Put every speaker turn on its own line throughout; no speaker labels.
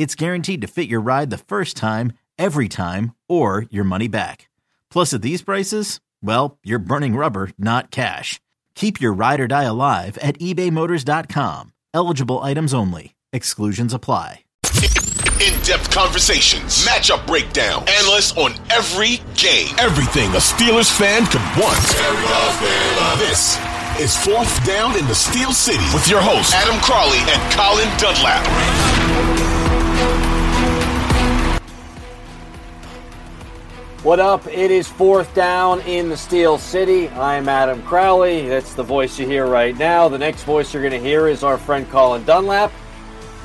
it's guaranteed to fit your ride the first time, every time, or your money back. Plus, at these prices, well, you're burning rubber, not cash. Keep your ride or die alive at ebaymotors.com. Eligible items only. Exclusions apply.
In-depth conversations, matchup breakdown, analysts on every game, everything a Steelers fan could want. This is Fourth Down in the Steel City with your hosts Adam Crowley and Colin Dunlap.
What up? It is fourth down in the Steel City. I'm Adam Crowley. That's the voice you hear right now. The next voice you're going to hear is our friend Colin Dunlap.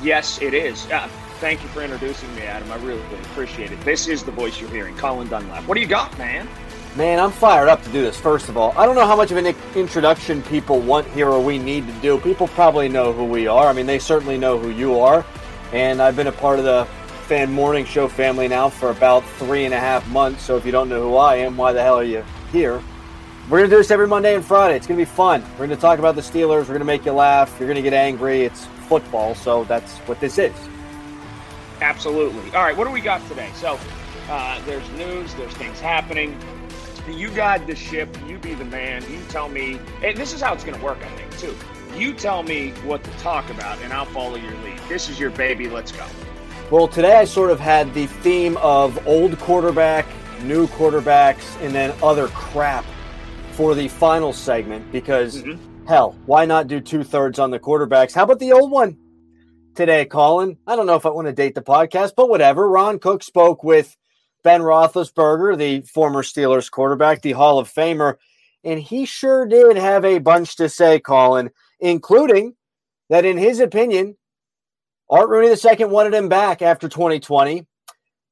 Yes, it is. Uh, thank you for introducing me, Adam. I really, really appreciate it. This is the voice you're hearing, Colin Dunlap. What do you got, man?
Man, I'm fired up to do this, first of all. I don't know how much of an introduction people want here or we need to do. People probably know who we are. I mean, they certainly know who you are. And I've been a part of the fan morning show family now for about three and a half months. So if you don't know who I am, why the hell are you here? We're going to do this every Monday and Friday. It's going to be fun. We're going to talk about the Steelers. We're going to make you laugh. You're going to get angry. It's football. So that's what this is.
Absolutely. All right. What do we got today? So uh, there's news, there's things happening. You guide the ship. You be the man. You tell me. And this is how it's going to work, I think, too. You tell me what to talk about, and I'll follow your lead. This is your baby. Let's go.
Well, today I sort of had the theme of old quarterback, new quarterbacks, and then other crap for the final segment because, mm-hmm. hell, why not do two thirds on the quarterbacks? How about the old one today, Colin? I don't know if I want to date the podcast, but whatever. Ron Cook spoke with Ben Roethlisberger, the former Steelers quarterback, the Hall of Famer, and he sure did have a bunch to say, Colin, including that, in his opinion, Art Rooney II wanted him back after 2020.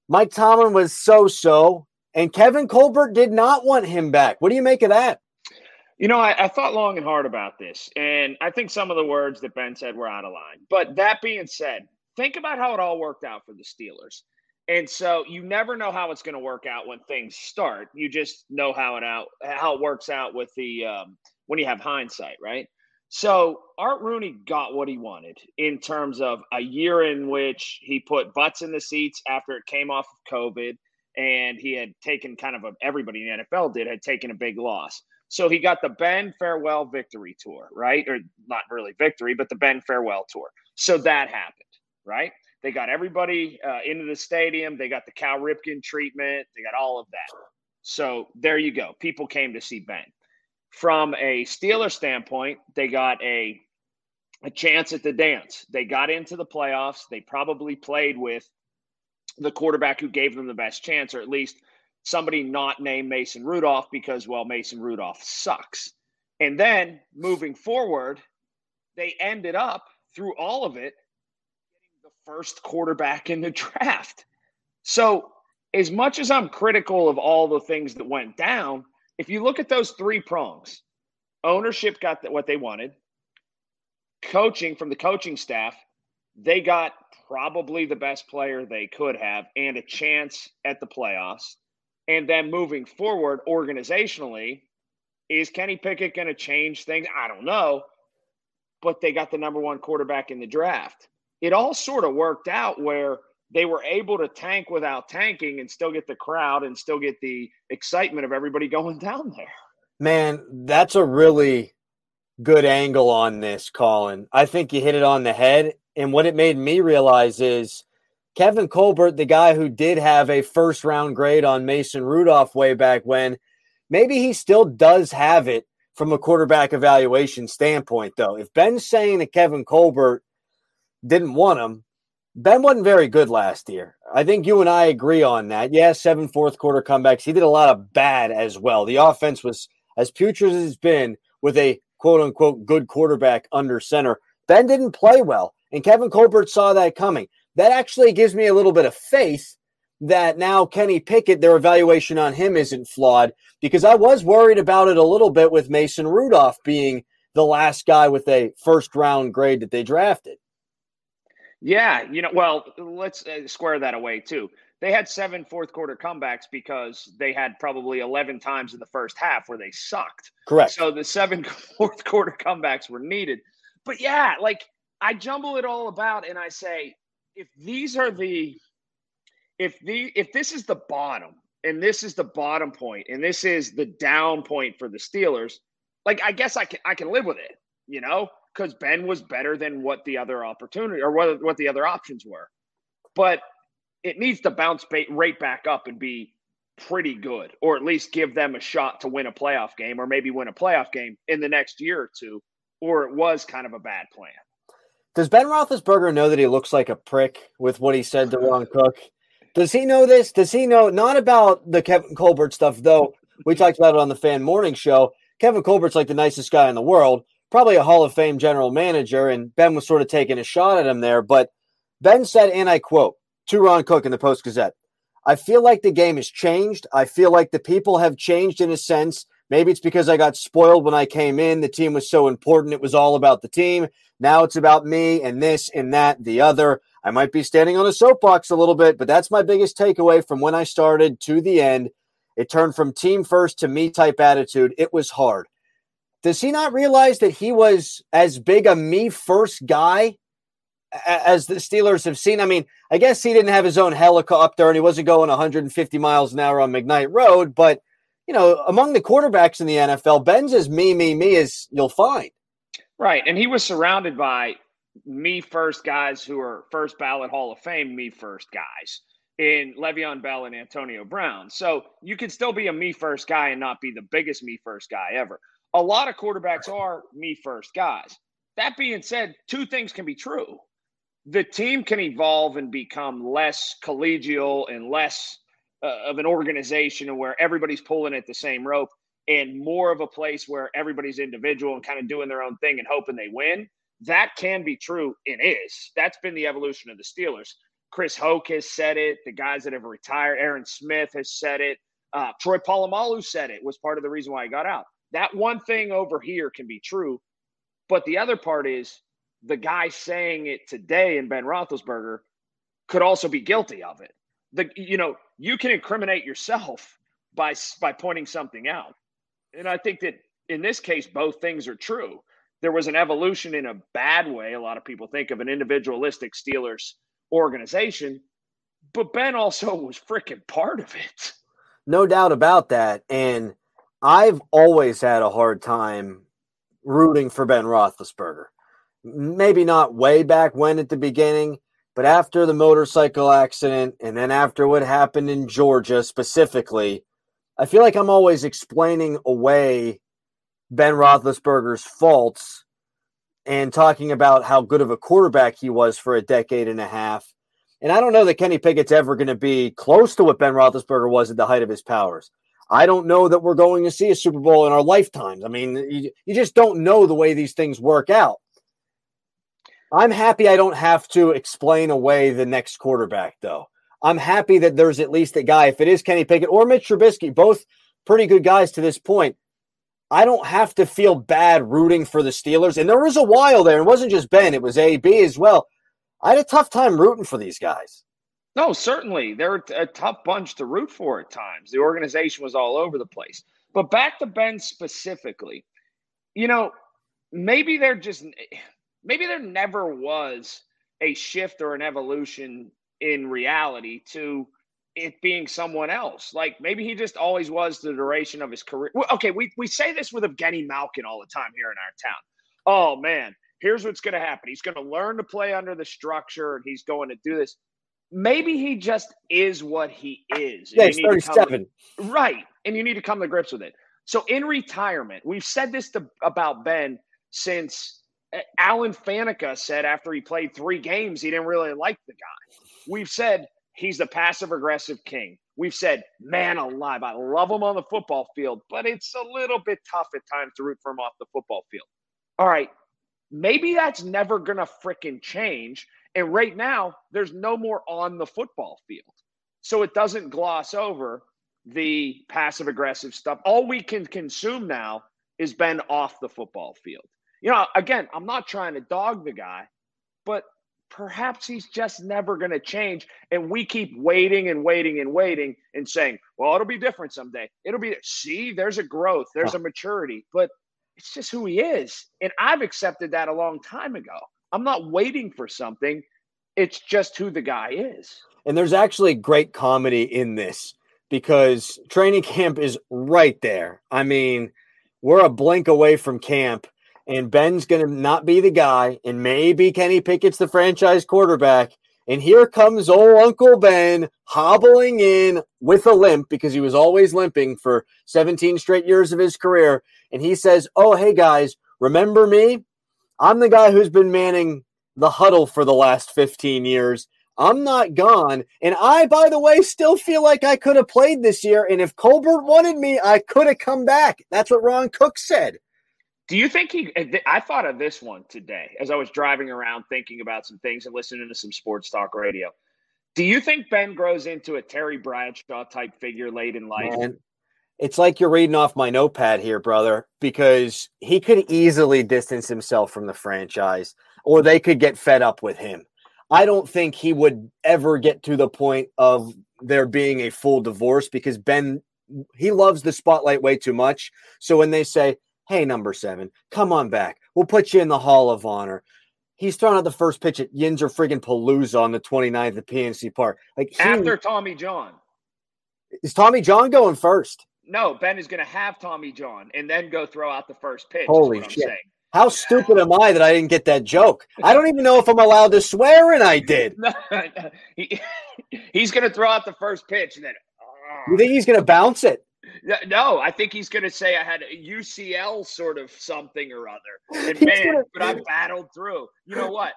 Mike Tomlin was so so, and Kevin Colbert did not want him back. What do you make of that?
You know, I, I, thought long and hard about this, and I think some of the words that Ben said were out of line. But that being said, think about how it all worked out for the Steelers. And so you never know how it's going to work out when things start. You just know how it out how it works out with the um, when you have hindsight, right? So Art Rooney got what he wanted in terms of a year in which he put butts in the seats after it came off of COVID, and he had taken kind of a everybody in the NFL did had taken a big loss. So he got the Ben Farewell Victory Tour, right? Or not really victory, but the Ben Farewell Tour. So that happened, right? They got everybody uh, into the stadium. They got the Cal Ripken treatment. They got all of that. So there you go. People came to see Ben from a Steeler standpoint, they got a a chance at the dance. They got into the playoffs. They probably played with the quarterback who gave them the best chance, or at least somebody not named Mason Rudolph because, well, Mason Rudolph sucks. And then moving forward, they ended up through all of it getting the first quarterback in the draft. So, as much as I'm critical of all the things that went down, if you look at those three prongs, ownership got what they wanted, coaching from the coaching staff, they got probably the best player they could have and a chance at the playoffs. And then moving forward organizationally, is Kenny Pickett going to change things? I don't know. But they got the number one quarterback in the draft. It all sort of worked out where they were able to tank without tanking and still get the crowd and still get the excitement of everybody going down there.
Man, that's a really good angle on this, Colin. I think you hit it on the head. And what it made me realize is Kevin Colbert, the guy who did have a first round grade on Mason Rudolph way back when, maybe he still does have it from a quarterback evaluation standpoint, though. If Ben's saying that Kevin Colbert didn't want him, Ben wasn't very good last year. I think you and I agree on that. Yeah, seven fourth quarter comebacks. He did a lot of bad as well. The offense was as putrid as it's been with a quote unquote good quarterback under center. Ben didn't play well, and Kevin Colbert saw that coming. That actually gives me a little bit of faith that now Kenny Pickett, their evaluation on him isn't flawed because I was worried about it a little bit with Mason Rudolph being the last guy with a first round grade that they drafted.
Yeah, you know, well, let's uh, square that away too. They had seven fourth quarter comebacks because they had probably 11 times in the first half where they sucked.
Correct.
So the seven fourth quarter comebacks were needed. But yeah, like I jumble it all about and I say, if these are the if the if this is the bottom and this is the bottom point and this is the down point for the Steelers, like I guess I can I can live with it, you know, because Ben was better than what the other opportunity or what what the other options were. But it needs to bounce right back up and be pretty good, or at least give them a shot to win a playoff game, or maybe win a playoff game in the next year or two. Or it was kind of a bad plan.
Does Ben Roethlisberger know that he looks like a prick with what he said to Ron Cook? Does he know this? Does he know not about the Kevin Colbert stuff, though? We talked about it on the fan morning show. Kevin Colbert's like the nicest guy in the world, probably a Hall of Fame general manager, and Ben was sort of taking a shot at him there. But Ben said, and I quote to Ron Cook in the Post Gazette I feel like the game has changed. I feel like the people have changed in a sense. Maybe it's because I got spoiled when I came in. The team was so important. It was all about the team. Now it's about me and this and that, the other. I might be standing on a soapbox a little bit, but that's my biggest takeaway from when I started to the end. It turned from team first to me type attitude. It was hard. Does he not realize that he was as big a me first guy as the Steelers have seen? I mean, I guess he didn't have his own helicopter and he wasn't going 150 miles an hour on McKnight Road, but you know, among the quarterbacks in the NFL, Ben's as me, me, me as you'll find.
Right. And he was surrounded by me first guys who are first ballot Hall of Fame, me first guys in Le'Veon Bell and Antonio Brown. So you can still be a me first guy and not be the biggest me first guy ever. A lot of quarterbacks are me first guys. That being said, two things can be true. The team can evolve and become less collegial and less uh, of an organization where everybody's pulling at the same rope and more of a place where everybody's individual and kind of doing their own thing and hoping they win. That can be true and is. That's been the evolution of the Steelers. Chris Hoke has said it. The guys that have retired, Aaron Smith has said it. Uh, Troy Polamalu said it was part of the reason why he got out. That one thing over here can be true, but the other part is the guy saying it today in Ben Roethlisberger could also be guilty of it. The you know you can incriminate yourself by by pointing something out, and I think that in this case both things are true there was an evolution in a bad way. A lot of people think of an individualistic Steelers organization, but Ben also was freaking part of it.
No doubt about that. And I've always had a hard time rooting for Ben Roethlisberger. Maybe not way back when at the beginning, but after the motorcycle accident and then after what happened in Georgia specifically, I feel like I'm always explaining away Ben Roethlisberger's faults and talking about how good of a quarterback he was for a decade and a half. And I don't know that Kenny Pickett's ever going to be close to what Ben Roethlisberger was at the height of his powers. I don't know that we're going to see a Super Bowl in our lifetimes. I mean, you, you just don't know the way these things work out. I'm happy I don't have to explain away the next quarterback, though. I'm happy that there's at least a guy, if it is Kenny Pickett or Mitch Trubisky, both pretty good guys to this point, I don't have to feel bad rooting for the Steelers. And there was a while there. It wasn't just Ben, it was AB as well. I had a tough time rooting for these guys.
No, certainly. They're a tough bunch to root for at times. The organization was all over the place. But back to Ben specifically, you know, maybe there just maybe there never was a shift or an evolution in reality to it being someone else. Like maybe he just always was the duration of his career. Okay, we, we say this with Evgeny Malkin all the time here in our town. Oh man, here's what's going to happen. He's going to learn to play under the structure and he's going to do this. Maybe he just is what he is.
Yeah, he's 37.
Come, right. And you need to come to grips with it. So in retirement, we've said this to, about Ben since uh, Alan Faneca said after he played three games, he didn't really like the guy. We've said he's the passive aggressive king. We've said, man alive, I love him on the football field, but it's a little bit tough at times to root for him off the football field. All right, maybe that's never going to freaking change. And right now, there's no more on the football field. So it doesn't gloss over the passive aggressive stuff. All we can consume now is Ben off the football field. You know, again, I'm not trying to dog the guy, but perhaps he's just never going to change. And we keep waiting and waiting and waiting and saying, well, it'll be different someday. It'll be, see, there's a growth, there's a maturity, but it's just who he is. And I've accepted that a long time ago. I'm not waiting for something, it's just who the guy is.
And there's actually great comedy in this because training camp is right there. I mean, we're a blink away from camp and Ben's going to not be the guy, and maybe Kenny Pickett's the franchise quarterback. And here comes old Uncle Ben hobbling in with a limp because he was always limping for 17 straight years of his career. And he says, Oh, hey guys, remember me? I'm the guy who's been manning the huddle for the last 15 years. I'm not gone. And I, by the way, still feel like I could have played this year. And if Colbert wanted me, I could have come back. That's what Ron Cook said.
Do you think he? I thought of this one today as I was driving around thinking about some things and listening to some sports talk radio. Do you think Ben grows into a Terry Bradshaw type figure late in life? Man,
it's like you're reading off my notepad here, brother, because he could easily distance himself from the franchise or they could get fed up with him. I don't think he would ever get to the point of there being a full divorce because Ben he loves the spotlight way too much. So when they say, Hey, number seven, come on back. We'll put you in the Hall of Honor. He's throwing out the first pitch at Yinzer friggin' Palooza on the 29th at PNC Park. Like
he, after Tommy John.
Is Tommy John going first?
No, Ben is going to have Tommy John and then go throw out the first pitch.
Holy shit. How stupid am I that I didn't get that joke? I don't even know if I'm allowed to swear, and I did.
he, he's going to throw out the first pitch, and then. Ah.
You think he's going to bounce it?
No, I think he's going to say I had a UCL sort of something or other. And man, gonna... but I battled through. You know what?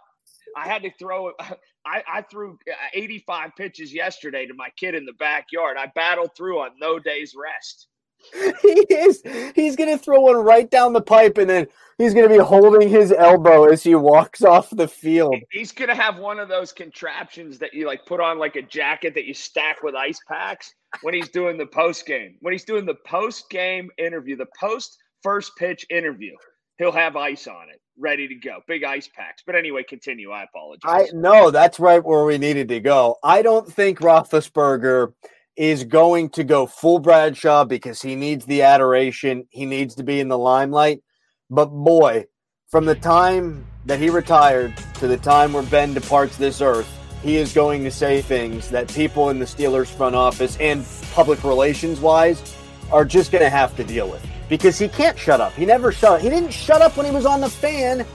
I had to throw. I, I threw uh, 85 pitches yesterday to my kid in the backyard. I battled through on no days rest.
He is. He's going to throw one right down the pipe, and then he's going to be holding his elbow as he walks off the field.
He's going to have one of those contraptions that you like put on like a jacket that you stack with ice packs when he's doing the post game. When he's doing the post game interview, the post first pitch interview, he'll have ice on it, ready to go. Big ice packs. But anyway, continue. I apologize.
I no, that's right where we needed to go. I don't think Roethlisberger is going to go full Bradshaw because he needs the adoration. He needs to be in the limelight. But boy, from the time that he retired to the time where Ben departs this earth, he is going to say things that people in the Steelers front office and public relations wise are just going to have to deal with because he can't shut up. He never shut. He didn't shut up when he was on the fan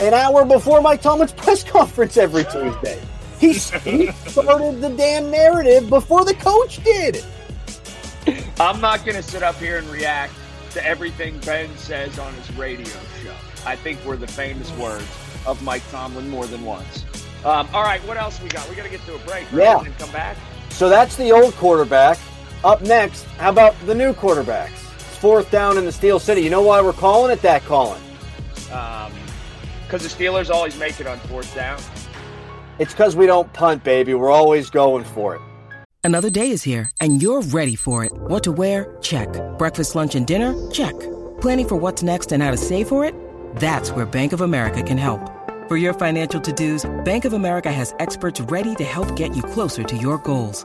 an hour before Mike Tomlin's press conference every Tuesday. He, he started the damn narrative before the coach did.
I'm not going to sit up here and react to everything Ben says on his radio show. I think we're the famous words of Mike Tomlin more than once. Um, all right, what else we got? We got to get to a break. Right?
Yeah.
And come back.
So that's the old quarterback. Up next, how about the new quarterbacks? It's fourth down in the Steel City. You know why we're calling it that, Colin?
Um, because the Steelers always make it on fourth down.
It's because we don't punt, baby. We're always going for it.
Another day is here, and you're ready for it. What to wear? Check. Breakfast, lunch, and dinner? Check. Planning for what's next and how to save for it? That's where Bank of America can help. For your financial to-dos, Bank of America has experts ready to help get you closer to your goals.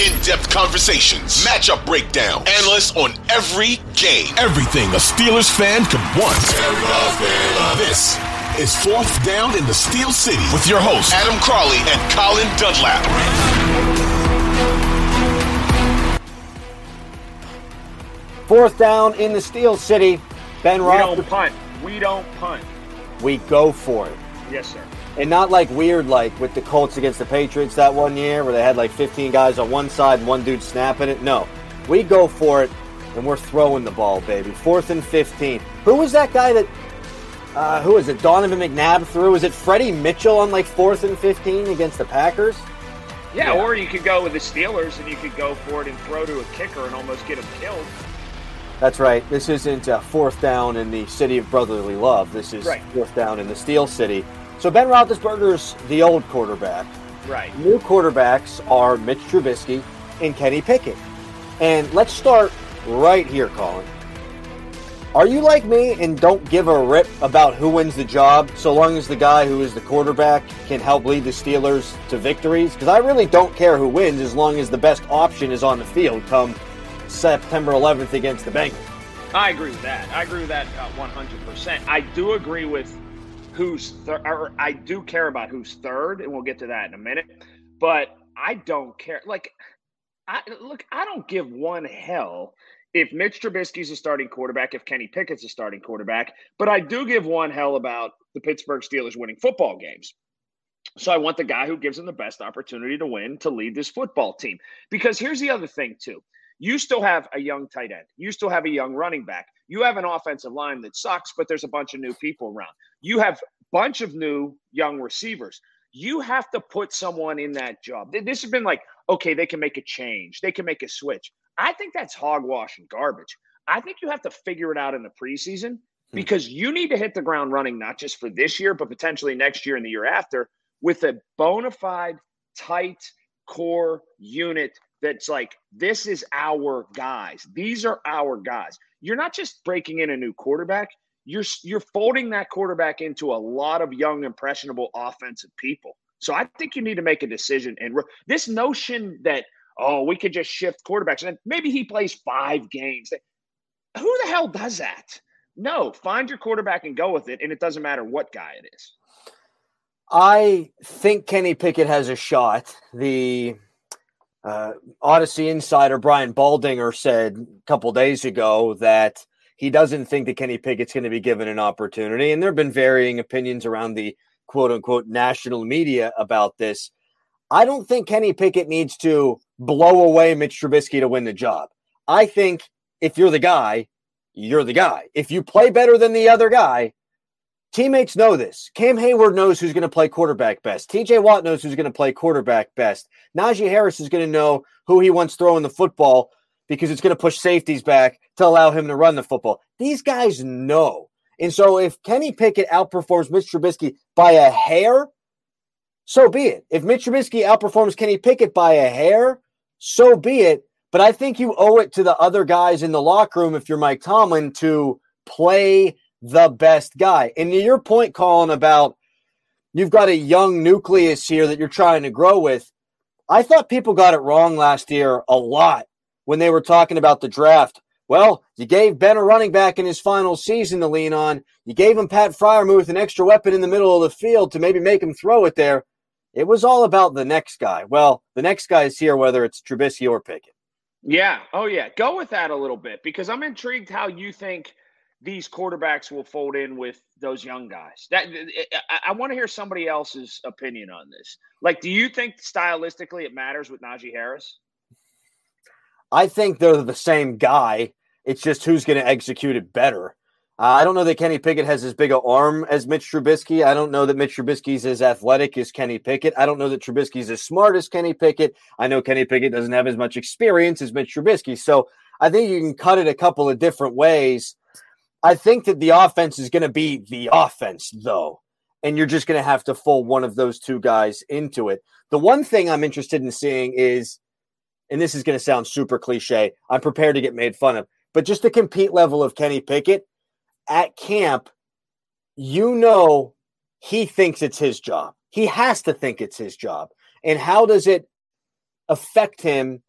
In-depth conversations, matchup breakdown, analysts on every game, everything a Steelers fan could want. This is Fourth Down in the Steel City with your hosts Adam Crowley and Colin Dunlap.
Fourth down in the Steel City. Ben
We
Roethlisberger.
don't punt. We don't punt.
We go for it.
Yes, sir.
And not like weird, like with the Colts against the Patriots that one year where they had like 15 guys on one side and one dude snapping it. No, we go for it and we're throwing the ball, baby. Fourth and 15. Who was that guy that, uh, who was it? Donovan McNabb threw? Was it Freddie Mitchell on like fourth and 15 against the Packers?
Yeah,
Yeah.
or you could go with the Steelers and you could go for it and throw to a kicker and almost get him killed.
That's right. This isn't uh, fourth down in the city of brotherly love. This is
Right.
fourth down in the Steel City. So Ben Roethlisberger's the old quarterback.
Right.
New quarterbacks are Mitch Trubisky and Kenny Pickett. And let's start right here, Colin. Are you like me and don't give a rip about who wins the job so long as the guy who is the quarterback can help lead the Steelers to victories? Because I really don't care who wins as long as the best option is on the field come September 11th against the Bengals.
I agree with that. I agree with that uh, 100%. I do agree with who's third, or I do care about who's third, and we'll get to that in a minute. But I don't care. Like, I look, I don't give one hell if Mitch Trubisky's a starting quarterback, if Kenny Pickett's a starting quarterback. But I do give one hell about the Pittsburgh Steelers winning football games. So I want the guy who gives them the best opportunity to win to lead this football team. Because here's the other thing, too. You still have a young tight end. You still have a young running back. You have an offensive line that sucks, but there's a bunch of new people around. You have bunch of new young receivers. You have to put someone in that job. This has been like, okay, they can make a change. They can make a switch. I think that's hogwash and garbage. I think you have to figure it out in the preseason hmm. because you need to hit the ground running, not just for this year, but potentially next year and the year after with a bona fide, tight core unit that's like, this is our guys. These are our guys. You're not just breaking in a new quarterback. You're you're folding that quarterback into a lot of young, impressionable offensive people. So I think you need to make a decision. And re- this notion that oh, we could just shift quarterbacks and maybe he plays five games. Who the hell does that? No, find your quarterback and go with it, and it doesn't matter what guy it is.
I think Kenny Pickett has a shot. The uh, Audacy insider Brian Baldinger said a couple days ago that he doesn't think that Kenny Pickett's going to be given an opportunity. And there have been varying opinions around the quote unquote national media about this. I don't think Kenny Pickett needs to blow away Mitch Trubisky to win the job. I think if you're the guy, you're the guy. If you play better than the other guy, Teammates know this. Cam Heyward knows who's going to play quarterback best. TJ Watt knows who's going to play quarterback best. Najee Harris is going to know who he wants throwing the football because it's going to push safeties back to allow him to run the football. These guys know. And so if Kenny Pickett outperforms Mitch Trubisky by a hair, so be it. If Mitch Trubisky outperforms Kenny Pickett by a hair, so be it. But I think you owe it to the other guys in the locker room, if you're Mike Tomlin, to play the best guy. And to your point, Colin, about you've got a young nucleus here that you're trying to grow with. I thought people got it wrong last year a lot when they were talking about the draft. Well, you gave Ben a running back in his final season to lean on. You gave him Pat Freiermuth, an extra weapon in the middle of the field to maybe make him throw it there. It was all about the next guy. Well, the next guy is here, whether it's Trubisky or Pickett.
Yeah. Oh, yeah. Go with that a little bit because I'm intrigued how you think these quarterbacks will fold in with those young guys. That I, I want to hear somebody else's opinion on this. Like, do you think stylistically it matters with Najee Harris?
I think they're the same guy. It's just who's going to execute it better. Uh, I don't know that Kenny Pickett has as big an arm as Mitch Trubisky. I don't know that Mitch Trubisky's as athletic as Kenny Pickett. I don't know that Trubisky's as smart as Kenny Pickett. I know Kenny Pickett doesn't have as much experience as Mitch Trubisky. So I think you can cut it a couple of different ways. I think that the offense is going to be the offense, though, and you're just going to have to fold one of those two guys into it. The one thing I'm interested in seeing is, and this is going to sound super cliche, I'm prepared to get made fun of, but just the compete level of Kenny Pickett at camp, you know, he thinks it's his job. He has to think it's his job. And how does it affect him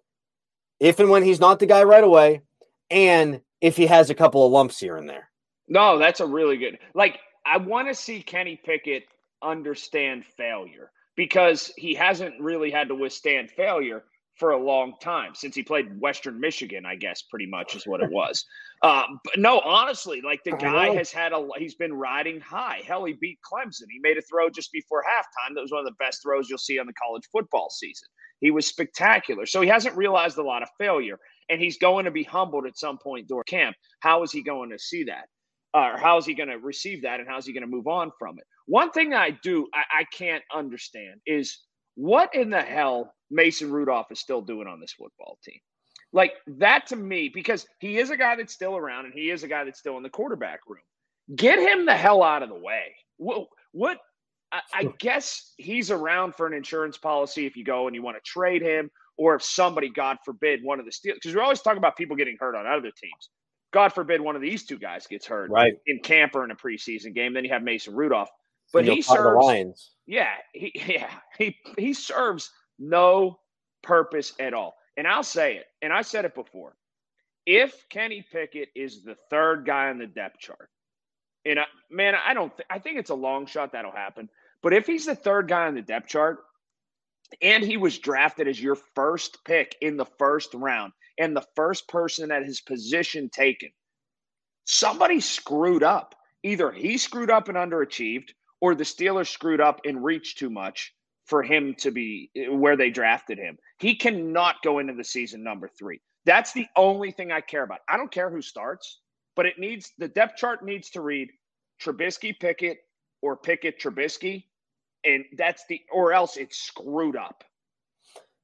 if and when he's not the guy right away? And if he has a couple of lumps here and there?
No, that's a really good. Like, I want to see Kenny Pickett understand failure because he hasn't really had to withstand failure for a long time since he played Western Michigan, I guess, pretty much is what it was. uh, but no, honestly, like the guy has had a, he's been riding high. Hell, he beat Clemson. He made a throw just before halftime. That was one of the best throws you'll see on the college football season. He was spectacular. So he hasn't realized a lot of failure, and he's going to be humbled at some point during camp. How is he going to see that? Uh, or how is he going to receive that, and how is he going to move on from it? One thing I do, I, I can't understand is what in the hell Mason Rudolph is still doing on this football team. Like that to me, because he is a guy that's still around and he is a guy that's still in the quarterback room. Get him the hell out of the way. What, what I, I guess he's around for an insurance policy if you go and you want to trade him, or if somebody, God forbid, one of the Steelers, because we're always talking about people getting hurt on other teams. God forbid one of these two guys gets hurt
right.
in camp or in a preseason game. Then you have Mason Rudolph. But he serves
Lions.
Yeah, he yeah, he he serves no purpose at all. And I'll say it, and I said it before. If Kenny Pickett is the third guy on the depth chart, and I, man, I don't, th- I think it's a long shot that'll happen. But if he's the third guy on the depth chart, and he was drafted as your first pick in the first round, and the first person at his position taken, somebody screwed up. Either he screwed up and underachieved, or the Steelers screwed up and reached too much for him to be eh, where they drafted him. He cannot go into the season number three. That's the only thing I care about. I don't care who starts, but it needs the depth chart needs to read Trubisky Pickett or Pickett Trubisky, and that's the or else it's screwed up.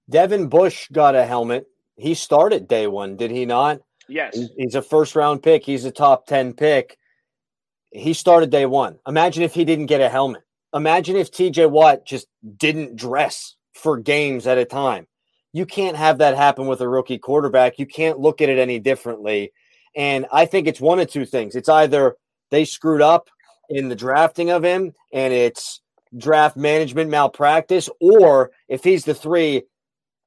Devin Bush got a helmet. He started day one, did he not?
Yes.
He's a first round pick. He's a top 10 pick. He started day one. Imagine if he didn't get a helmet. Imagine if TJ Watt just didn't dress for games at a time. You can't have that happen with a rookie quarterback. You can't look at it any differently. And I think it's one of two things. It's either they screwed up in the drafting of him and it's draft management malpractice, or if he's the three,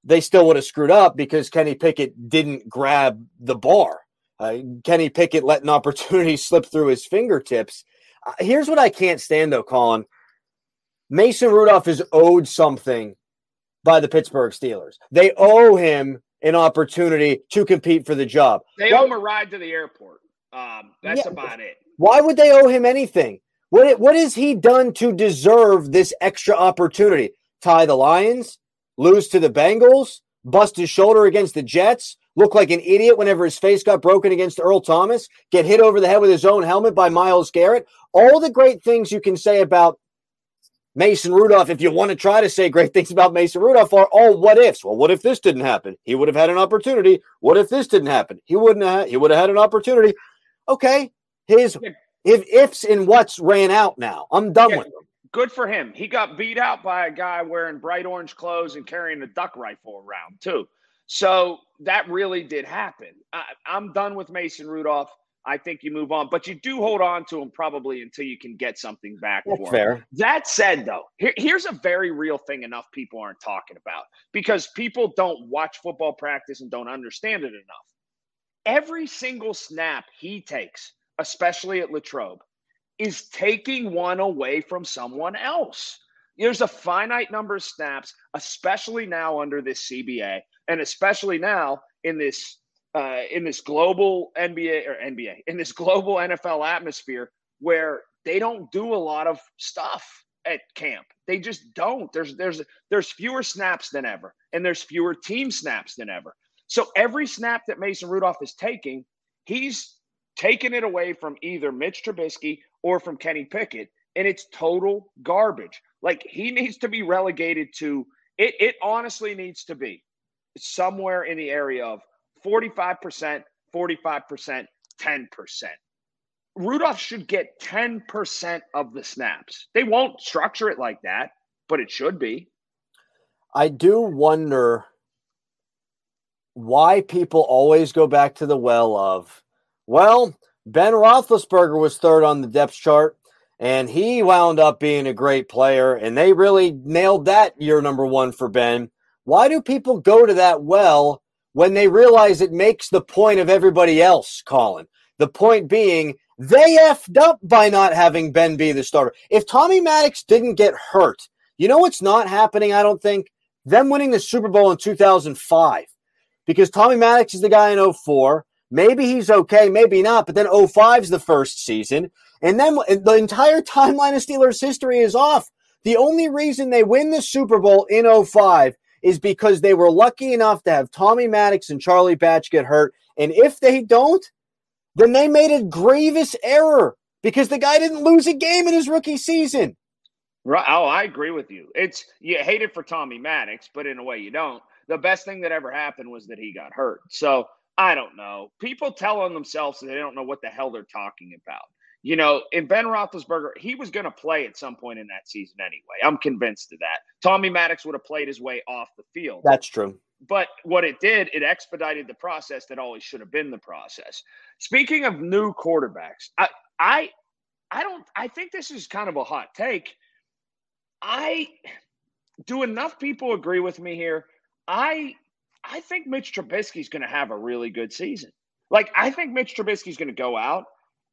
they still would have screwed up because Kenny Pickett didn't grab the bar. Uh, Kenny Pickett letting opportunity slip through his fingertips. Uh, here's what I can't stand, though, Colin. Mason Rudolph is owed something by the Pittsburgh Steelers. They owe him an opportunity to compete for the job.
They owe him a ride to the airport. Um, that's yeah, about it.
Why would they owe him anything? What what has he done to deserve this extra opportunity? Tie the Lions, lose to the Bengals, bust his shoulder against the Jets, look like an idiot whenever his face got broken against Earl Thomas, get hit over the head with his own helmet by Myles Garrett. All the great things you can say about Mason Rudolph, if you want to try to say great things about Mason Rudolph, are all oh, what ifs. Well, what if this didn't happen? He would have had an opportunity. What if this didn't happen? He wouldn't have. He would have had an opportunity. Okay, his if ifs and whats ran out. Now I'm done yeah, with them.
Good for him. He got beat out by a guy wearing bright orange clothes and carrying a duck rifle around too. So that really did happen. I, I'm done with Mason Rudolph. I think you move on, but you do hold on to him probably until you can get something back
That's
for
fair.
him. That said, though, here, here's a very real thing enough people aren't talking about because people don't watch football practice and don't understand it enough. Every single snap he takes, especially at Latrobe, is taking one away from someone else. There's a finite number of snaps, especially now under this CBA, and especially now in this uh, in this global NBA or NBA in this global NFL atmosphere where they don't do a lot of stuff at camp. They just don't. There's there's there's fewer snaps than ever, and there's fewer team snaps than ever. So every snap that Mason Rudolph is taking, he's taking it away from either Mitch Trubisky or from Kenny Pickett, and it's total garbage. Like he needs to be relegated to it. It honestly needs to be somewhere in the area of 45%, 45%, 10%. Rudolph should get 10% of the snaps. They won't structure it like that, but it should be.
I do wonder why people always go back to the well of, well, Ben Roethlisberger was third on the depth chart, and he wound up being a great player, and they really nailed that year number one for Ben. Why do people go to that well when they realize it makes the point of everybody else, Colin? The point being, they effed up by not having Ben be the starter. If Tommy Maddox didn't get hurt, you know what's not happening, I don't think? Them winning the Super Bowl in 2005. Because Tommy Maddox is the guy in 04. Maybe he's okay, maybe not, but then 05 is the first season. And then the entire timeline of Steelers history is off. The only reason they win the Super Bowl in 05 is because they were lucky enough to have Tommy Maddox and Charlie Batch get hurt. And if they don't, then they made a grievous error because the guy didn't lose a game in his rookie season.
Right. Oh, I agree with you. It's you hate it for Tommy Maddox, but in a way you don't. The best thing that ever happened was that he got hurt. So I don't know. People tell on themselves that they don't know what the hell they're talking about. You know, in Ben Roethlisberger, he was going to play at some point in that season anyway. I'm convinced of that. Tommy Maddox would have played his way off the field.
That's true.
But what it did, it expedited the process that always should have been the process. Speaking of new quarterbacks, I, I, I don't. I think this is kind of a hot take. I do enough people agree with me here. I, I think Mitch Trubisky is going to have a really good season. Like I think Mitch Trubisky is going to go out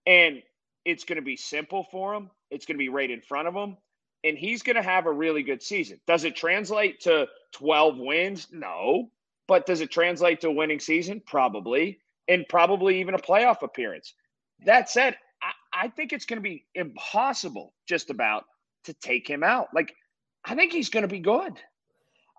and it's going to be simple for him. It's going to be right in front of him. And he's going to have a really good season. Does it translate to 12 wins? No. But does it translate to a winning season? Probably. And probably even a playoff appearance. That said, I, I think it's going to be impossible just about to take him out. Like, I think he's going to be good.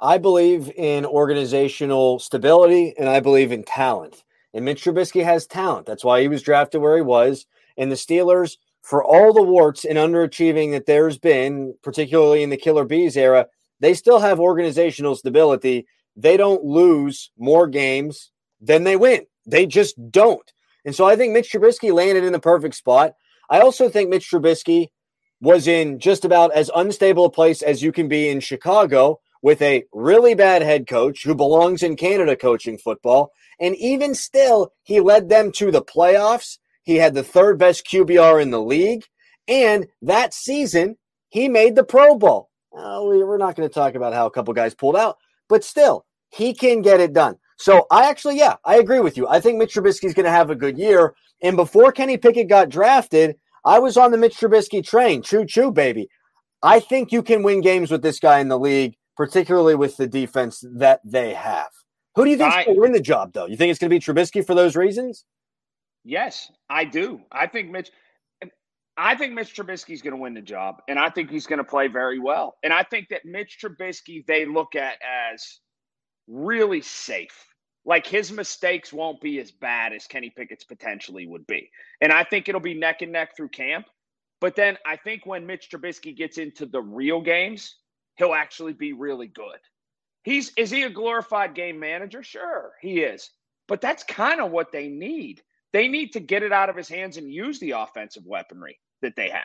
I believe in organizational stability and I believe in talent. And Mitch Trubisky has talent. That's why he was drafted where he was. And the Steelers, for all the warts and underachieving that there's been, particularly in the Killer Bees era, they still have organizational stability. They don't lose more games than they win. They just don't. And so I think Mitch Trubisky landed in the perfect spot. I also think Mitch Trubisky was in just about as unstable a place as you can be in Chicago with a really bad head coach who belongs in Canada coaching football. And even still, he led them to the playoffs. He had the third best QBR in the league. And that season, he made the Pro Bowl. Oh, we're not going to talk about how a couple guys pulled out, but still, he can get it done. So I actually, yeah, I agree with you. I think Mitch Trubisky is going to have a good year. And before Kenny Pickett got drafted, I was on the Mitch Trubisky train. Choo choo, baby. I think you can win games with this guy in the league, particularly with the defense that they have. Who do you think will win the job, though? You think it's going to be Trubisky for those reasons?
Yes, I do. I think Mitch. I think Mitch Trubisky is going to win the job, and I think he's going to play very well. And I think that Mitch Trubisky they look at as really safe. Like his mistakes won't be as bad as Kenny Pickett's potentially would be. And I think it'll be neck and neck through camp. But then I think when Mitch Trubisky gets into the real games, he'll actually be really good. He's is he a glorified game manager? Sure, he is. But that's kind of what they need. They need to get it out of his hands and use the offensive weaponry that they have.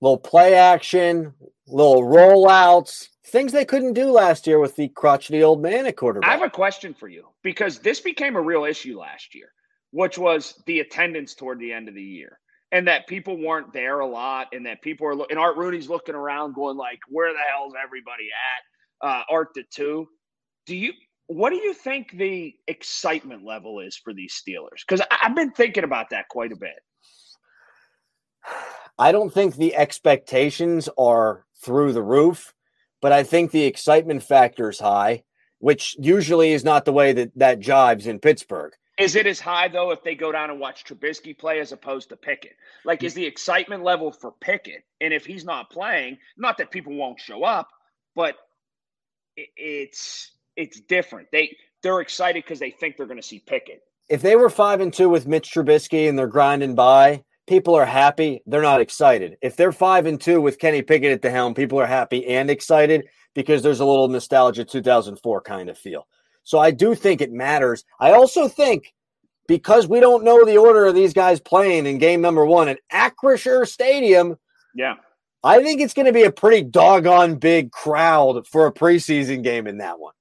Little play action, little rollouts, things they couldn't do last year with the crotchety old man at quarterback.
I have a question for you because this became a real issue last year, which was the attendance toward the end of the year. And that people weren't there a lot, and that people are and Art Rooney's looking around, going like, "Where the hell's everybody at?" Uh, Art the two. Do you what do you think the excitement level is for these Steelers? Because I've been thinking about that quite a bit.
I don't think the expectations are through the roof but I think the excitement factor is high, which usually is not the way that that jives in Pittsburgh.
Is it as high though if they go down and watch Trubisky play as opposed to Pickett? Like, is the excitement level for Pickett? And if he's not playing, not that people won't show up, but it's it's different. They they're excited because they think they're going to see Pickett.
if they were five and two with Mitch Trubisky and they're grinding by, people are happy. They're not excited. If they're five and two with Kenny Pickett at the helm, people are happy and excited because there's a little nostalgia 2004 kind of feel. So I do think it matters. I also think because we don't know the order of these guys playing in game number one at Acrisure Stadium.
Yeah.
I think it's going to be a pretty doggone big crowd for a preseason game in that one.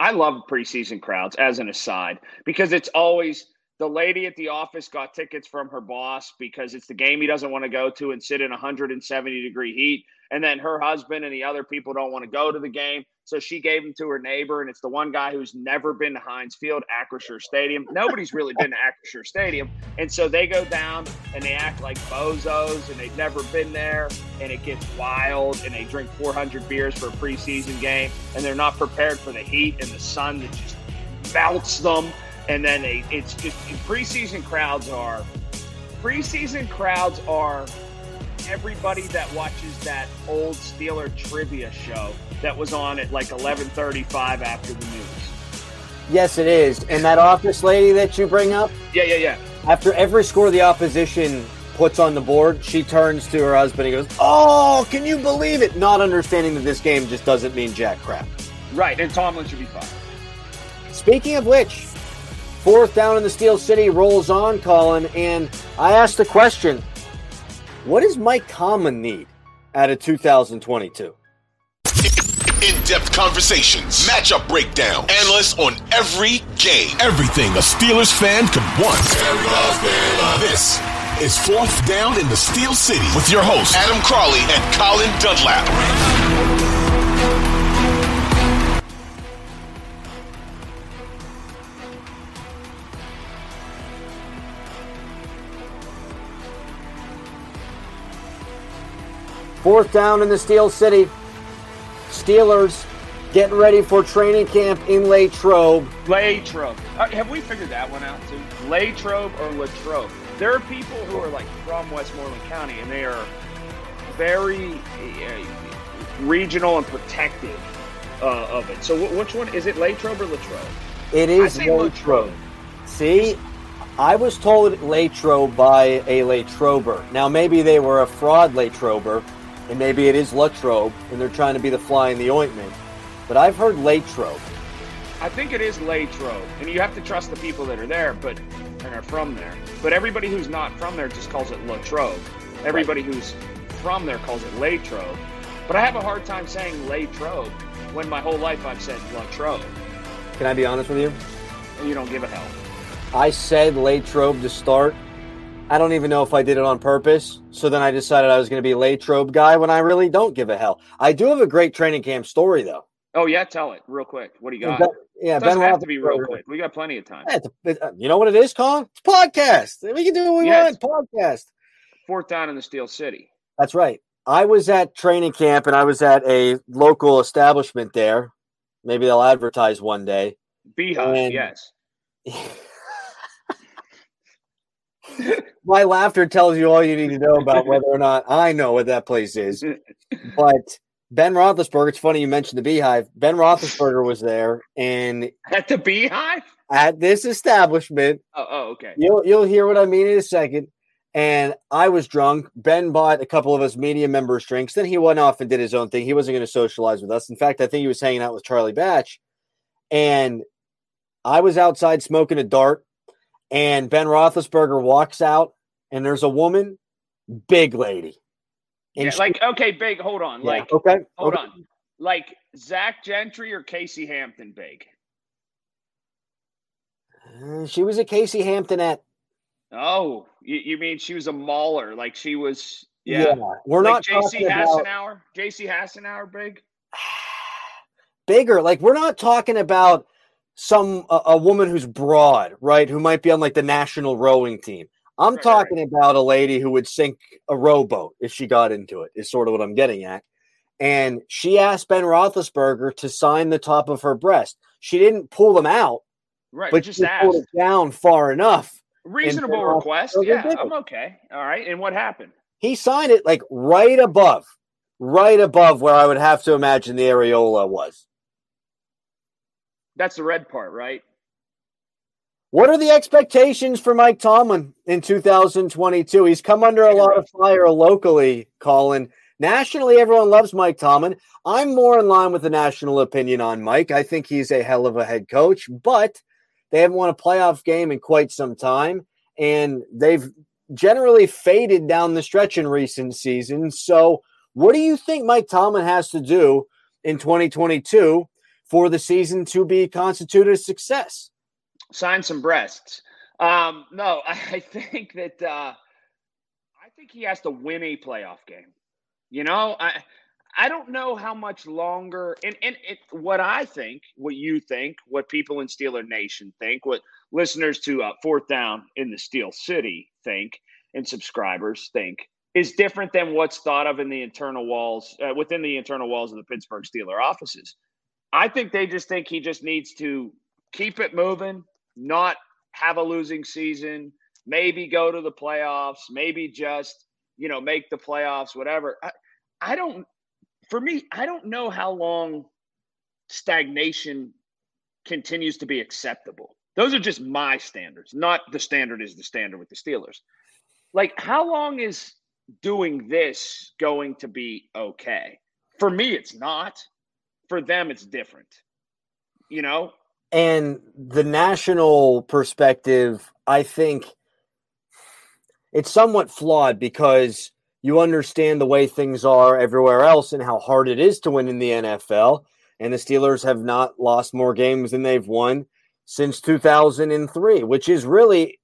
I love preseason crowds as an aside because it's always the lady at the office got tickets from her boss because it's the game he doesn't want to go to and sit in 170 degree heat. And then her husband and the other people don't want to go to the game. So she gave them to her neighbor. And it's the one guy who's never been to Heinz Field, Acrisure Stadium. Nobody's really been to Acrisure Stadium. And so they go down and they act like bozos and they've never been there. And it gets wild and they drink 400 beers for a preseason game. And they're not prepared for the heat and the sun that just melts them and then they, it's just preseason crowds are preseason crowds are everybody that watches that old Steeler trivia show that was on at like 11:35 after the news.
Yes, it is. And that office lady that you bring up?
Yeah, yeah, yeah.
After every score the opposition puts on the board, she turns to her husband and goes, "Oh, can you believe it?" Not understanding that this game just doesn't mean jack crap.
Right, and Tomlin should be fired.
Speaking of which, Fourth down in the Steel City rolls on, Colin, and I asked the question what does Mike Tomlin need out of 2022?
In depth conversations, matchup breakdown, analysts on every game. Everything a Steelers fan could want. This is Fourth Down in the Steel City with your hosts, Adam Crowley and Colin Dunlap.
Fourth down in the Steel City. Steelers getting ready for training camp in Latrobe.
Latrobe. Uh, have we figured that one out too? Latrobe or Latrobe? There are people who are like from Westmoreland County and they are very uh, regional and protective uh, of it. So, w- which one is it? Latrobe or Latrobe?
It is Latrobe. Latrobe. See, I was told Latrobe by a Latrober. Now, maybe they were a fraud Latrober and maybe it is Latrobe, and they're trying to be the fly in the ointment. But I've heard Latrobe.
I think it is Latrobe, and you have to trust the people that are there, but and are from there. But everybody who's not from there just calls it Latrobe. Everybody right. who's from there calls it Latrobe. But I have a hard time saying Latrobe when my whole life I've said Latrobe.
Can I be honest with you?
You don't give a hell.
I said Latrobe to start, I don't even know if I did it on purpose. So then I decided I was going to be a Latrobe guy when I really don't give a hell. I do have a great training camp story though.
Oh yeah, tell it real quick. What do you got? Ben,
yeah,
it doesn't Ben have to be real quick. We got plenty of time.
Yeah, uh, you know what it is, Colin? It's podcast. We can do what we yes. want. Podcast.
Fourth down in the Steel City.
That's right. I was at training camp and I was at a local establishment there. Maybe they'll advertise one day.
Beehive, yes.
my laughter tells you all you need to know about whether or not I know what that place is. But Ben Roethlisberger, it's funny you mentioned the Beehive. Ben Roethlisberger was there, and
at the Beehive
at this establishment.
Oh, oh, okay.
You'll you'll hear what I mean in a second. And I was drunk. Ben bought a couple of us media members drinks. Then he went off and did his own thing. He wasn't going to socialize with us. In fact, I think he was hanging out with Charlie Batch. And I was outside smoking a dart and Ben Roethlisberger walks out, and there's a woman, big lady.
And yeah, she, like okay, big. Hold on, yeah, like
okay,
hold
okay.
on, like Zach Gentry or Casey Hampton, big.
Uh, she was a Casey Hampton at.
Oh, you, you, mean she was a mauler? Like she was? Yeah, yeah
we're
like
not
JC Hassenauer. About... JC Hassenauer, big.
Bigger, like we're not talking about some a, a, woman who's broad, right? Who might be on like the national rowing team. I'm right, talking right. about a lady who would sink a rowboat if she got into it. Is sort of what I'm getting at. And she asked Ben Roethlisberger to sign the top of her breast. She didn't pull them out,
right?
But
just
pulled it down far enough.
Reasonable request. Yeah, I'm okay. All right. And what happened?
He signed it like right above, right above where I would have to imagine the areola was.
That's the red part, right?
What are the expectations for Mike Tomlin in 2022? He's come under a lot of fire locally, Colin. Nationally, everyone loves Mike Tomlin. I'm more in line with the national opinion on Mike. I think he's a hell of a head coach, but they haven't won a playoff game in quite some time, and they've generally faded down the stretch in recent seasons. So, what do you think Mike Tomlin has to do in 2022 for the season to be constituted a success?
Sign some breasts. Um, no, I think that uh, I think he has to win a playoff game. You know, I I don't know how much longer, and and it, what I think, what you think, what people in Steeler Nation think, what listeners to uh, Fourth Down in the Steel City think, and subscribers think is different than what's thought of in the internal walls uh, within the internal walls of the Pittsburgh Steeler offices. I think they just think he just needs to keep it moving, not have a losing season, maybe go to the playoffs, maybe just you know make the playoffs, whatever. I, I don't, for me, I don't know how long stagnation continues to be acceptable. Those are just my standards, not the standard is the standard with the Steelers. Like, how long is doing this going to be okay? For me, it's not. For them, it's different. You know?
And the national perspective, I think it's somewhat flawed because you understand the way things are everywhere else and how hard it is to win in the NFL. And the Steelers have not lost more games than they've won since 2003, which is really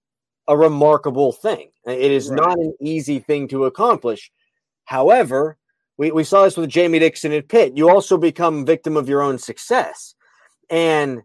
a remarkable thing. It is right. not an easy thing to accomplish. However, we, we saw this with Jamie Dixon at Pitt. You also become victim of your own success. And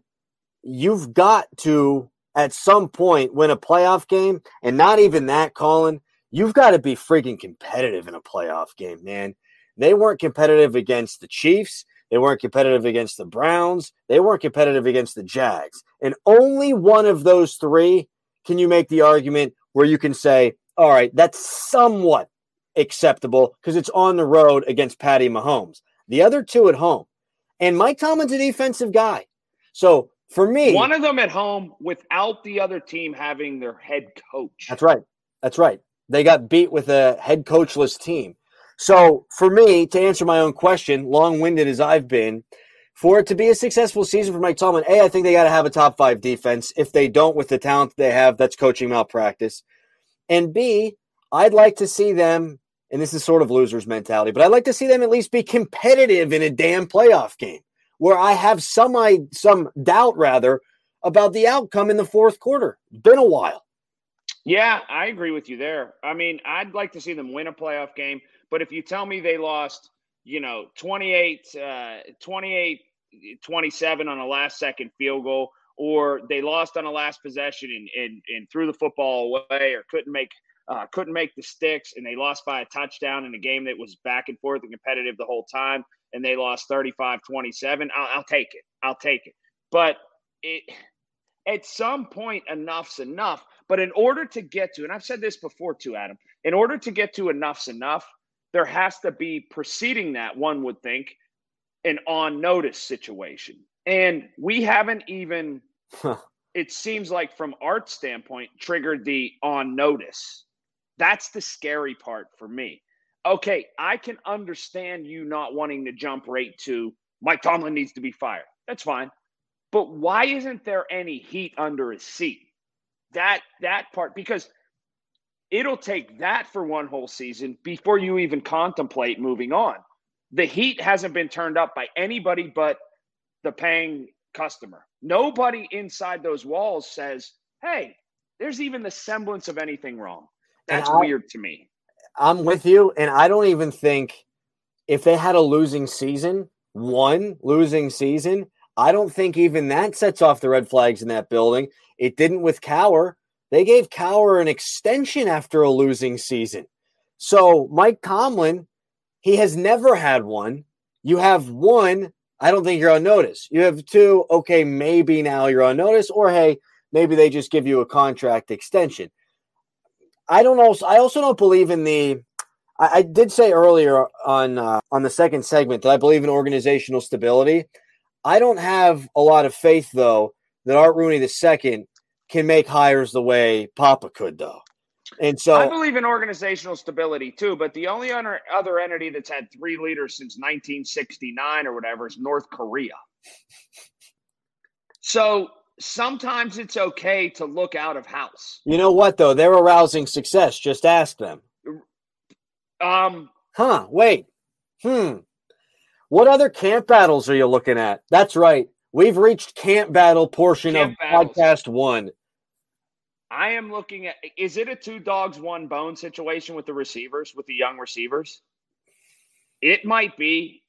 you've got to, at some point, win a playoff game. And not even that, Colin you've got to be freaking competitive in a playoff game, man. They weren't competitive against the Chiefs. They weren't competitive against the Browns. They weren't competitive against the Jags. And only one of those three can you make the argument where you can say, all right, that's somewhat acceptable because it's on the road against Patty Mahomes. The other two at home. And Mike Tomlin's a defensive guy. So for me,
one of them at home without the other team having their head coach.
That's right. That's right. They got beat with a head coachless team. So, for me, to answer my own question, long winded as I've been, for it to be a successful season for Mike Tomlin, A, I think they got to have a top five defense. If they don't, with the talent they have, that's coaching malpractice. And B, I'd like to see them, and this is sort of losers mentality, but I'd like to see them at least be competitive in a damn playoff game where I have some I, some doubt rather about the outcome in the fourth quarter. Been a while.
Yeah, I agree with you there. I mean, I'd like to see them win a playoff game, but if you tell me they lost, you know, 28, uh, 28, 27 on a last second field goal, or they lost on a last possession and, and, and threw the football away or couldn't make uh, couldn't make the sticks and they lost by a touchdown in a game that was back and forth and competitive the whole time and they lost 35 27 I'll, I'll take it i'll take it but it at some point enough's enough but in order to get to, and I've said this before too, Adam, in order to get to enough's enough, there has to be preceding that, one would think, an on notice situation. And we haven't even, huh. it seems like from art standpoint, triggered the on notice. That's the scary part for me. Okay, I can understand you not wanting to jump right to Mike Tomlin needs to be fired. That's fine. But why isn't there any heat under his seat? that that part because it'll take that for one whole season before you even contemplate moving on. The heat hasn't been turned up by anybody but the paying customer. Nobody inside those walls says, "Hey, there's even the semblance of anything wrong." That's I, weird to me.
I'm with you, and I don't even think if they had a losing season, one losing season, I don't think even that sets off the red flags in that building. It didn't with Cowher. They gave Cowher an extension after a losing season. So Mike Tomlin, he has never had one. You have one, I don't think you're on notice. You have two, okay, maybe now you're on notice, or hey, maybe they just give you a contract extension. I don't also I also don't believe in the I, I did say earlier on uh, on the second segment that I believe in organizational stability. I don't have a lot of faith though that Art Rooney II can make hires the way Papa could, though. And so
I believe in organizational stability too, but the only other, other entity that's had three leaders since 1969 or whatever is North Korea. So sometimes it's okay to look out of house.
You know what though? They're arousing success. Just ask them.
Um,
huh, wait. Hmm. What other camp battles are you looking at? That's right. We've reached camp battle portion camp of battles. podcast 1.
I am looking at is it a two dogs one bone situation with the receivers with the young receivers? It might be.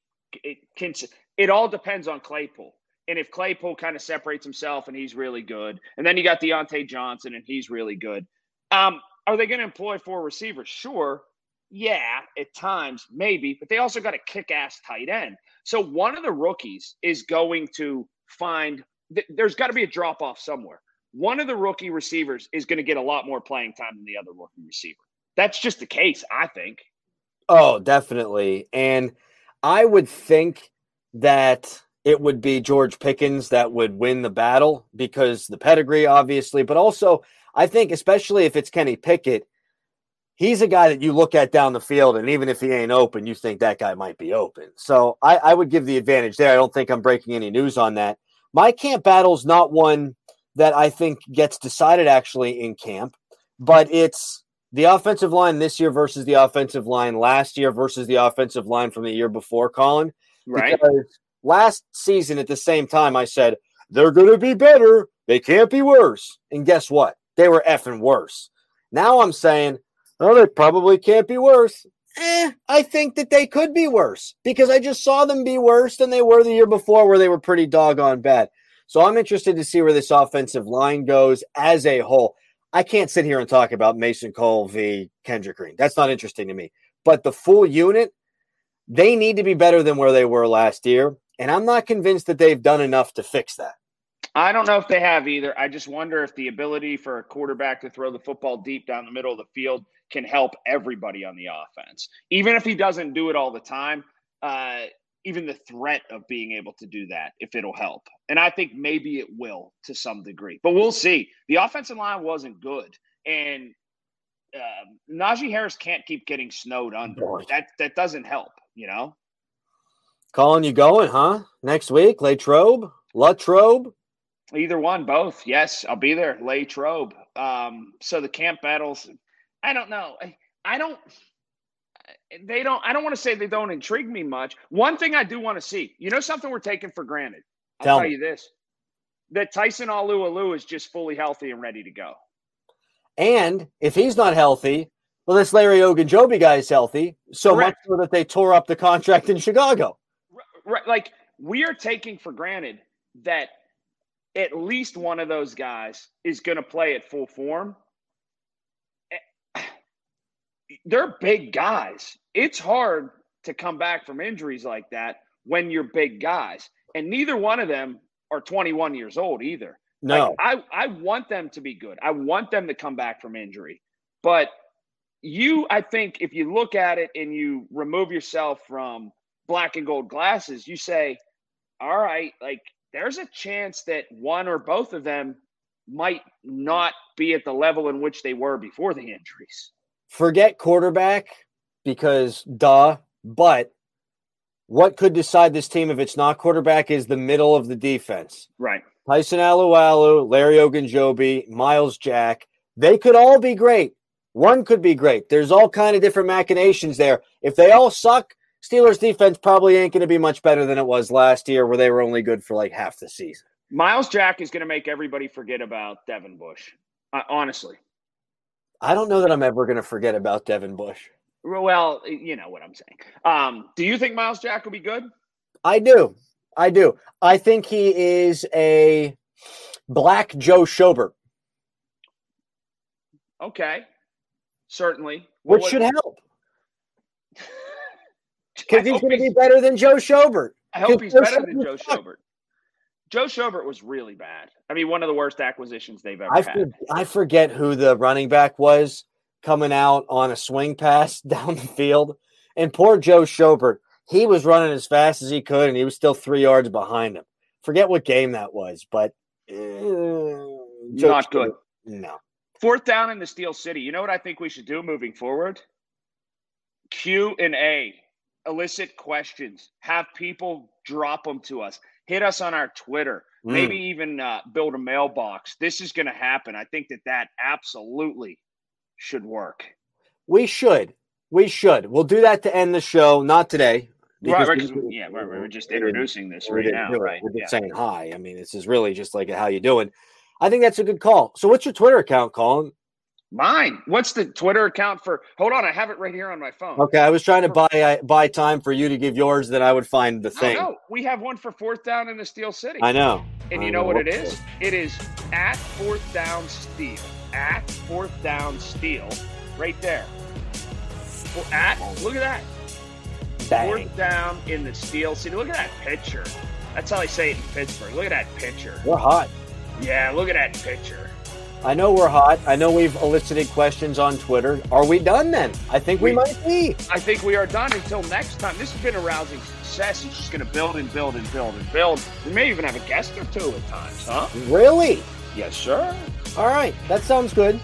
It can. It all depends on Claypool, and if Claypool kind of separates himself and he's really good, and then you got Diontae Johnson and he's really good. Um, are they going to employ four receivers? Sure. Yeah, at times maybe, but they also got a kick-ass tight end. So one of the rookies is going to find. There's got to be a drop off somewhere one of the rookie receivers is going to get a lot more playing time than the other rookie receiver. That's just the case, I think.
Oh, definitely. And I would think that it would be George Pickens that would win the battle because the pedigree, obviously, but also I think, especially if it's Kenny Pickett, he's a guy that you look at down the field, and even if he ain't open, you think that guy might be open. So I, I would give the advantage there. I don't think I'm breaking any news on that. My camp battle's not one that I think gets decided actually in camp, but it's the offensive line this year versus the offensive line last year versus the offensive line from the year before, Colin.
Right.
Because last season at the same time, I said, they're going to be better. They can't be worse. And guess what? They were effing worse. Now I'm saying, oh, they probably can't be worse. Eh, I think that they could be worse because I just saw them be worse than they were the year before, where they were pretty doggone bad. So I'm interested to see where this offensive line goes as a whole. I can't sit here and talk about Mason Cole v. Kendrick Green. That's not interesting to me. But the full unit, they need to be better than where they were last year. And I'm not convinced that they've done enough to fix that.
I don't know if they have either. I just wonder if the ability for a quarterback to throw the football deep down the middle of the field can help everybody on the offense. Even if he doesn't do it all the time, uh, even the threat of being able to do that if it'll help. And I think maybe it will to some degree, but we'll see. The offensive line wasn't good, and uh, Najee Harris can't keep getting snowed under. That that doesn't help, you know.
Colin you going, huh? Next week, Latrobe, Latrobe.
Either one, both. Yes, I'll be there. Latrobe. Um, so the camp battles. I don't know. I, I don't they don't I don't want to say they don't intrigue me much. One thing I do want to see, you know something we're taking for granted. I'll tell, tell you this. That Tyson Alualu is just fully healthy and ready to go.
And if he's not healthy, well, this Larry Ogunjobi guy is healthy. So Correct. much so that they tore up the contract in Chicago.
Right, like we are taking for granted that at least one of those guys is going to play at full form they're big guys. It's hard to come back from injuries like that when you're big guys. And neither one of them are 21 years old either.
No.
Like, I, I want them to be good. I want them to come back from injury. But you, I think, if you look at it and you remove yourself from black and gold glasses, you say, all right, like there's a chance that one or both of them might not be at the level in which they were before the injuries
forget quarterback because duh, but what could decide this team if it's not quarterback is the middle of the defense.
Right.
Tyson Alualu, Larry Ogunjobi, Myles Jack. They could all be great. One could be great. There's all kind of different machinations there. If they all suck, Steelers defense probably ain't going to be much better than it was last year where they were only good for like half the season.
Myles Jack is going to make everybody forget about Devin Bush. Uh, honestly.
I don't know that I'm ever going to forget about Devin Bush.
Well, you know what I'm saying. Um, do you think Myles Jack will be good?
I do. I do. I think he is a black Joe Schobert.
Okay. Certainly.
Which should help. Because he's going to be better than Joe Schobert.
I hope he's better than Joe Schobert. Joe Schobert was really bad. I mean, one of the worst acquisitions they've ever
I
had.
I forget who the running back was coming out on a swing pass down the field. And poor Joe Schobert, he was running as fast as he could, and he was still three yards behind him. Forget what game that was, but uh,
Not good.
No.
Fourth down in the Steel City. You know what I think we should do moving forward? Q and A, elicit questions, have people drop them to us, hit us on our Twitter, mm. maybe even uh, build a mailbox. This is going to happen. I think that that absolutely should work.
We should. We should. We'll do that to end the show. Not today.
Right, right, we, yeah, right, We're just introducing this right now, right?
We're just yeah. saying hi. I mean, this is really just like how you doing. I think that's a good call. So, what's your Twitter account, Colin?
Mine. What's the Twitter account for? Hold on, I have it right here on my phone.
Okay, I was trying to buy uh, buy time for you to give yours, that I would find the thing.
No, we have one for fourth down in the Steel City.
I know.
And
I
you know, know what it is? It is at fourth down steel. At fourth down steel, right there. At look at that. Fourth down in the Steel City. Look at that picture. That's how they say it in Pittsburgh. Look at that picture.
We're hot.
Yeah, look at that picture.
I know we're hot. I know we've elicited questions on Twitter. Are we done then? I think we, we might be.
I think we are done until next time. This has been a rousing success. It's just going to build and build and build and build. We may even have a guest or two at times, huh?
Really?
Yes, sir.
All right. That sounds good.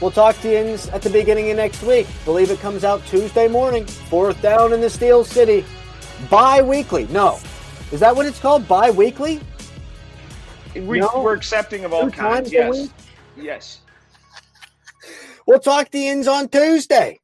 We'll talk to you at the beginning of next week. believe it comes out Tuesday morning. Fourth down in the Steel City. Bi weekly. No. Is that what it's called? Bi weekly?
We, no? We're accepting of all Two kinds. Yes. Yes.
We'll talk to Yins on Tuesday.